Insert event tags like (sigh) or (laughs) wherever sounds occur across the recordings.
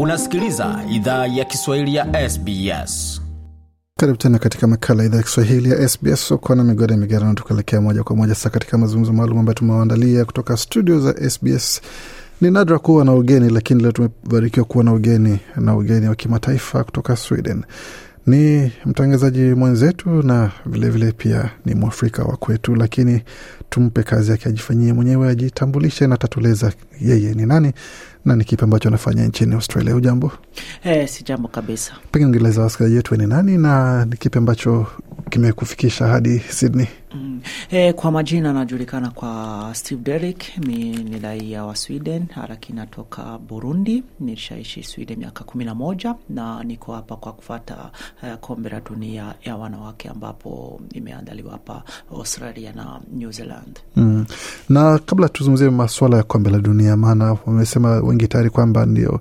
Unasikiliza idhaa ya Kiswahili ya SBS. Karibu tena katika makala idhaa ya Kiswahili ya SBS. ukona migode ya migerano, tukaelekea moja kwa moja sasa katika mazungumzo maalum ambayo tumewaandalia kutoka studio za SBS. Ni nadra kuwa na ugeni, lakini leo tumebarikiwa kuwa na ugeni na ugeni wa kimataifa kutoka Sweden. Ni mtangazaji mwenzetu na vilevile vile pia ni mwafrika wa kwetu, lakini tumpe kazi yake ajifanyie mwenyewe, ajitambulishe na tatueleza yeye ni nani na ni kipi ambacho anafanya nchini Australia. Ujambo? Eh, si jambo kabisa. Pengine ungeleza wasikilizaji wetu ni nani na ni kipi ambacho kimekufikisha hadi Sydney? Eh, kwa majina anajulikana kwa Steve Derrick. Mi ni raia wa Sweden, lakini natoka Burundi. Nilishaishi Sweden miaka kumi na moja na niko hapa kwa kufata uh, kombe la dunia ya wanawake ambapo imeandaliwa hapa Australia na New Zealand. Mm. Na kabla tuzungumzie masuala ya kombe la dunia, maana wamesema wengi tayari kwamba ndio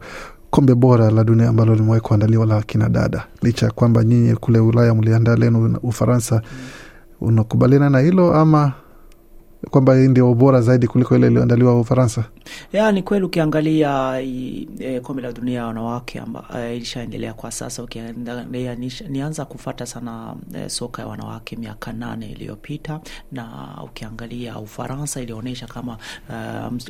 kombe bora la dunia ambalo limewahi kuandaliwa la kina dada, licha ya kwamba nyinyi kule Ulaya mliandaa lenu Ufaransa. mm. Unakubaliana na hilo ama kwamba hii ndio bora zaidi kuliko ile iliyoandaliwa Ufaransa? Ya, ni kweli ukiangalia e, kombe la dunia ya wanawake e, ilishaendelea kwa sasa. Ukiangalia nianza kufata sana e, soka ya wanawake miaka nane iliyopita, na ukiangalia Ufaransa ilionyesha kama e,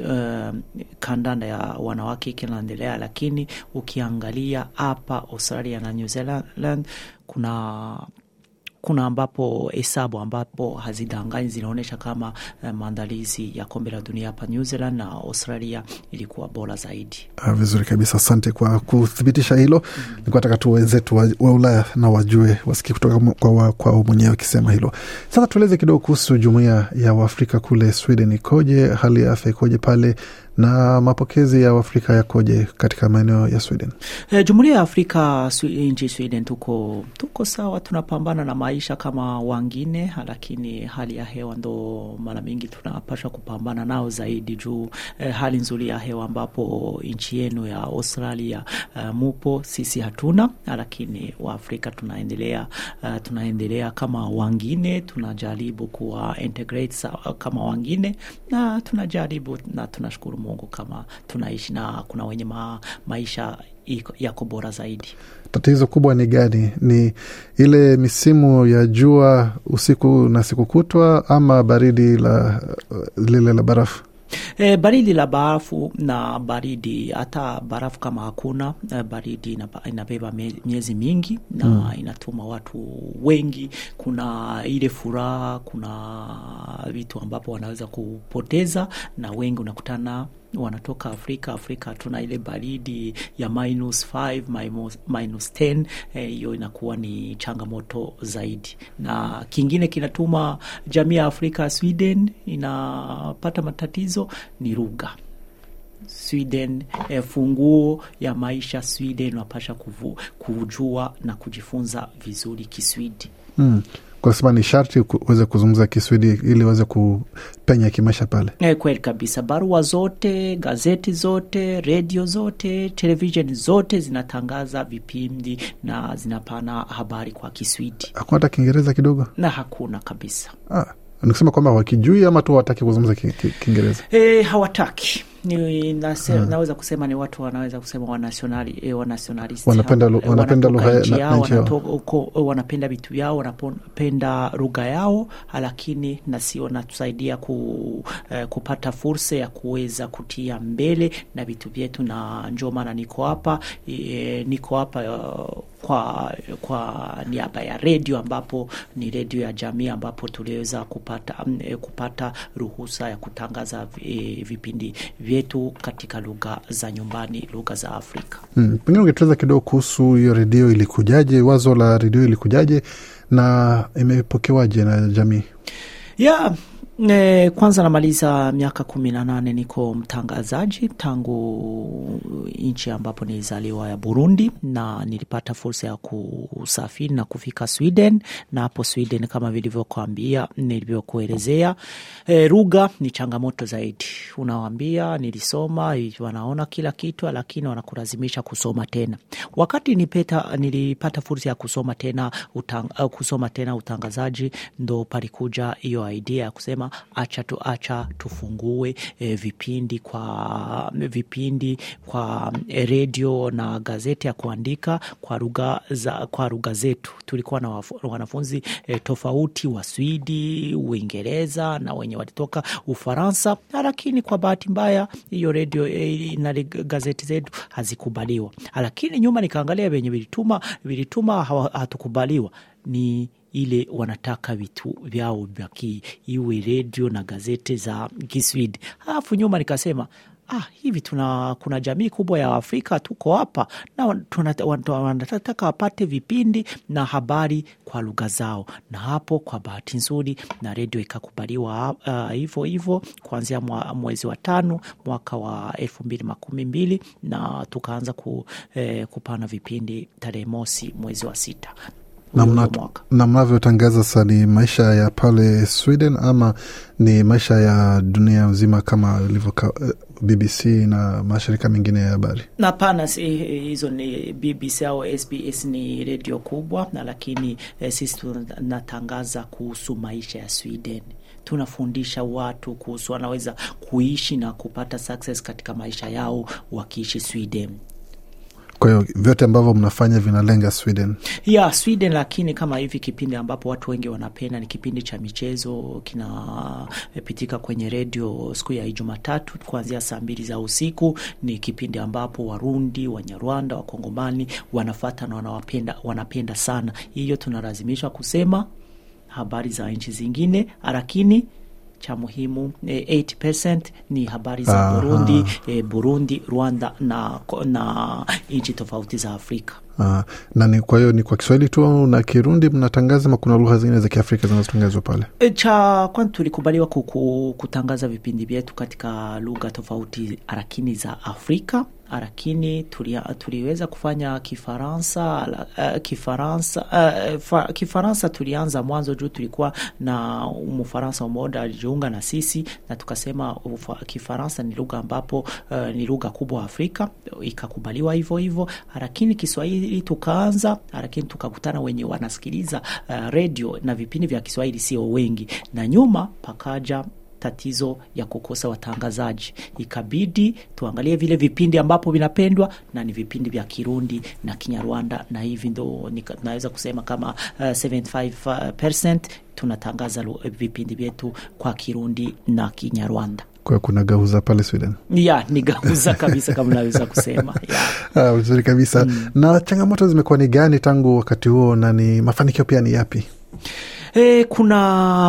e, kandanda ya wanawake ikinaendelea, lakini ukiangalia hapa Australia na New Zealand kuna kuna ambapo hesabu ambapo hazidanganyi zinaonyesha kama uh, maandalizi ya kombe la dunia hapa New Zealand na Australia ilikuwa bora zaidi. Ha, vizuri kabisa, asante kwa kuthibitisha hilo. mm -hmm. Nikuwa taka tu wenzetu wa, wa Ulaya na wajue wasikie kutoka kwao kwa mwenyewe wakisema hilo. Sasa tueleze kidogo kuhusu jumuia ya Waafrika kule Sweden ikoje, hali ya afya ikoje pale na mapokezi ya Waafrika yakoje katika maeneo ya Sweden? E, jumuiya ya Afrika nchi Sweden tuko tuko sawa, tunapambana na maisha kama wangine, lakini hali ya hewa ndo mara mingi tunapasha kupambana nao zaidi juu eh, hali nzuri ya hewa ambapo nchi yenu ya Australia eh, mupo, sisi hatuna, lakini Waafrika tunaendelea eh, tunaendelea kama wangine, tunajaribu kuwa integrate kama wangine na tunajaribu na tunashukuru Mungu kama tunaishi na kuna wenye ma, maisha yako bora zaidi. Tatizo kubwa ni gani? Ni ile misimu ya jua usiku na siku kutwa, ama baridi la lile la barafu? E, baridi la barafu na baridi hata barafu kama hakuna e, baridi inabeba miezi mingi na mm. inatuma watu wengi, kuna ile furaha, kuna vitu ambapo wanaweza kupoteza, na wengi unakutana wanatoka Afrika. Afrika hatuna ile baridi ya minus 5 minus, minus 10 hiyo eh, inakuwa ni changamoto zaidi, na kingine kinatuma jamii ya Afrika Sweden inapata matatizo ni lugha. Sweden eh, funguo ya maisha Sweden wapasha kujua na kujifunza vizuri Kiswidi mm. Kwa sababu ni sharti uweze kuzungumza Kiswidi ili uweze kupenya kimaisha pale. E, kweli kabisa. Barua zote, gazeti zote, redio zote, televisheni zote zinatangaza vipindi na zinapana habari kwa Kiswidi. Hakuna hata Kiingereza kidogo? Na hakuna kabisa. Ah, nikusema kwamba wakijui ama tu hawataki kuzungumza Kiingereza? E, hawataki ni nase, hmm. Naweza kusema ni watu wanaweza kusema wanasionali eh, wanasionalisti wanapenda wanapenda lugha yao, wanapenda vitu vyao, wanapenda lugha yao, lakini na si wanatusaidia ku, eh, kupata fursa ya kuweza kutia mbele na vitu vyetu, na ndio maana niko hapa eh, niko hapa uh, kwa kwa niaba ya redio ambapo ni redio ya jamii ambapo tuliweza kupata eh, kupata ruhusa ya kutangaza eh, vipindi vyetu katika lugha za nyumbani, lugha za Afrika. Hmm, pengine ungetueleza kidogo kuhusu hiyo redio ilikujaje, wazo la redio ilikujaje na imepokewaje na jamii? Yeah, E, kwanza namaliza miaka kumi na nane niko mtangazaji tangu nchi ambapo nilizaliwa ya Burundi, na nilipata fursa ya kusafiri na kufika Sweden, na hapo Sweden kama vilivyokuambia nilivyokuelezea, e, lugha ni changamoto zaidi. Unawambia nilisoma, wanaona kila kitu, lakini wanakulazimisha kusoma tena. Wakati nipeta, nilipata fursa ya kusoma tena, utang, kusoma tena utangazaji, ndo palikuja hiyo idea ya kusema tukasema acha, tu, acha tufungue e, vipindi kwa vipindi kwa e, redio na gazeti ya kuandika kwa lugha za kwa lugha zetu. Tulikuwa na wanafunzi e, tofauti wa Swidi, Uingereza na wenye walitoka Ufaransa, lakini kwa bahati mbaya hiyo redio e, na gazeti zetu hazikubaliwa. Lakini nyuma nikaangalia venye vilituma vilituma hatukubaliwa ni ile wanataka vitu vyao vyaki iwe redio na gazeti za Kiswidi. Alafu nyuma nikasema ah, hivi tuna kuna jamii kubwa ya Afrika tuko hapa na wanataka wapate vipindi na habari kwa lugha zao, na hapo kwa bahati nzuri na redio ikakubaliwa hivyo uh, hivyo kuanzia mwezi wa tano mwaka wa elfu mbili makumi mbili na tukaanza ku, eh, kupana vipindi tarehe mosi mwezi wa sita na mnavyotangaza sasa ni maisha ya pale Sweden ama ni maisha ya dunia nzima kama ilivyo BBC na mashirika mengine ya habari? Hapana, hizo ni BBC au SBS ni redio kubwa na lakini eh, sisi tunatangaza kuhusu maisha ya Sweden tunafundisha watu kuhusu wanaweza kuishi na kupata success katika maisha yao wakiishi Sweden. Kwa hiyo vyote ambavyo mnafanya vinalenga Sweden ya yeah, Sweden. Lakini kama hivi kipindi ambapo watu wengi wanapenda ni kipindi cha michezo, kinapitika kwenye redio siku ya Jumatatu kuanzia saa mbili za usiku. Ni kipindi ambapo Warundi, Wanyarwanda, Wakongomani wanafata na wanawapenda, wanapenda sana. Hiyo tunalazimishwa kusema habari za nchi zingine, lakini cha muhimu 80% ni habari za Aha. Burundi, e, Burundi, Rwanda na, na nchi tofauti za Afrika. Aa, na ni kwa hiyo ni kwa Kiswahili tu na Kirundi mnatangaza, ama kuna lugha zingine za Kiafrika zinazotangazwa pale? E, cha kwanza tulikubaliwa kuku, kutangaza vipindi vyetu katika lugha tofauti lakini za Afrika lakini tuliweza kufanya Kifaransa uh, Kifaransa uh, fa, Kifaransa tulianza mwanzo juu tulikuwa na Mfaransa mmoja alijiunga na sisi na tukasema ufa, Kifaransa ni lugha ambapo uh, ni lugha kubwa Afrika, ikakubaliwa hivyo hivyo, lakini Kiswahili tukaanza, lakini tukakutana wenye wanasikiliza uh, redio na vipindi vya Kiswahili sio wengi, na nyuma pakaja tatizo ya kukosa watangazaji, ikabidi tuangalie vile vipindi ambapo vinapendwa na ni vipindi vya Kirundi na Kinyarwanda, na hivi ndo naweza kusema kama uh, 75% tunatangaza vipindi vyetu kwa Kirundi na Kinyarwanda. Kwa kuna gauza pale Sweden ya ni gauza kabisa kama unaweza (laughs) kusema ah, vizuri kabisa mm. Na changamoto zimekuwa ni gani tangu wakati huo na ni mafanikio pia ni yapi? E, kuna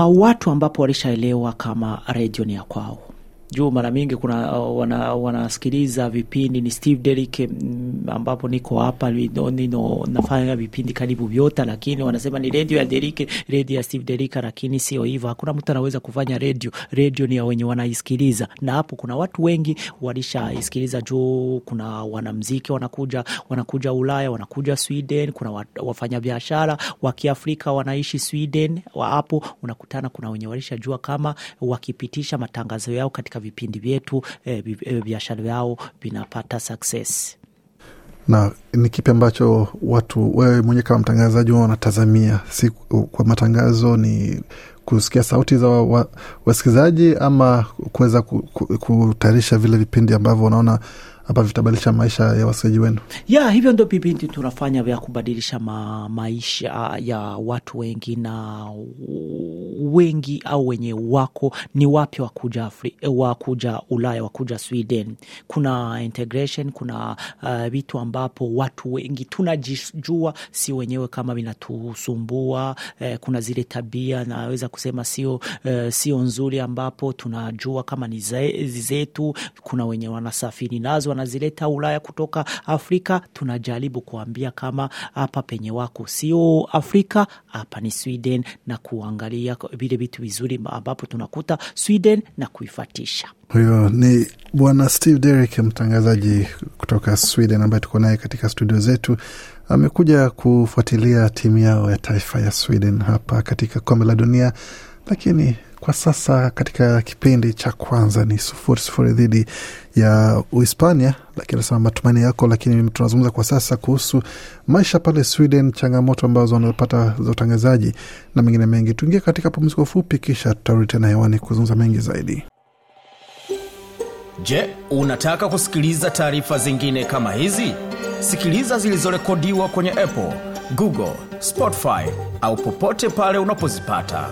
watu ambapo walishaelewa kama redio ni ya kwao. Juu mara mingi kuna wana, wanasikiliza vipindi ni Steve Derrick ambapo niko hapa nino nafanya vipindi karibu vyote, lakini wanasema ni redio ya Derike, redio ya Steve Derika, lakini sio hivyo. Hakuna mtu anaweza kufanya redio. Redio ni ya wenye wanaisikiliza, na hapo kuna watu wengi walishaisikiliza juu kuna wanamziki wanakuja wanakuja Ulaya, wanakuja Sweden, kuna wafanyabiashara wa Kiafrika wanaishi Sweden. Hapo unakutana kuna wenye walishajua kama wakipitisha matangazo yao katika vipindi vyetu e, biashara yao vinapata success. Na ni kipi ambacho watu wewe mwenyewe kama mtangazaji huwa wanatazamia si kwa matangazo? Ni kusikia sauti za wa, wasikilizaji ama kuweza kutayarisha vile vipindi ambavyo wanaona hapa vitabadilisha maisha ya wasikilizaji wenu? Ya hivyo ndo vipindi tunafanya vya kubadilisha ma, maisha ya watu wengi, na wengi au wenye wako ni wapya wakuja wakuja Ulaya, wakuja Sweden. Kuna integration, kuna vitu uh, ambapo watu wengi tunajijua si wenyewe kama vinatusumbua. Eh, kuna zile tabia naweza kusema sio eh, sio nzuri, ambapo tunajua kama ni zetu. Kuna wenye wanasafiri nazo wanazileta Ulaya kutoka Afrika. Tunajaribu kuambia kama hapa penye wako sio Afrika, hapa ni Sweden, na kuangalia vile vitu vizuri ambapo tunakuta Sweden na kuifatisha. Huyo ni Bwana Steve Derrick, mtangazaji kutoka Sweden ambaye tuko naye katika studio zetu. Amekuja kufuatilia timu yao ya taifa ya Sweden hapa katika kombe la dunia, lakini kwa sasa katika kipindi cha kwanza ni sufuri sufuri dhidi ya Uhispania, lakini anasema matumaini yako. Lakini tunazungumza kwa sasa kuhusu maisha pale Sweden, changamoto ambazo wanapata za utangazaji na mengine mengi. Tuingie katika pumziko fupi, kisha tutarudi tena hewani kuzungumza mengi zaidi. Je, unataka kusikiliza taarifa zingine kama hizi? Sikiliza zilizorekodiwa kwenye Apple, Google, Spotify au popote pale unapozipata.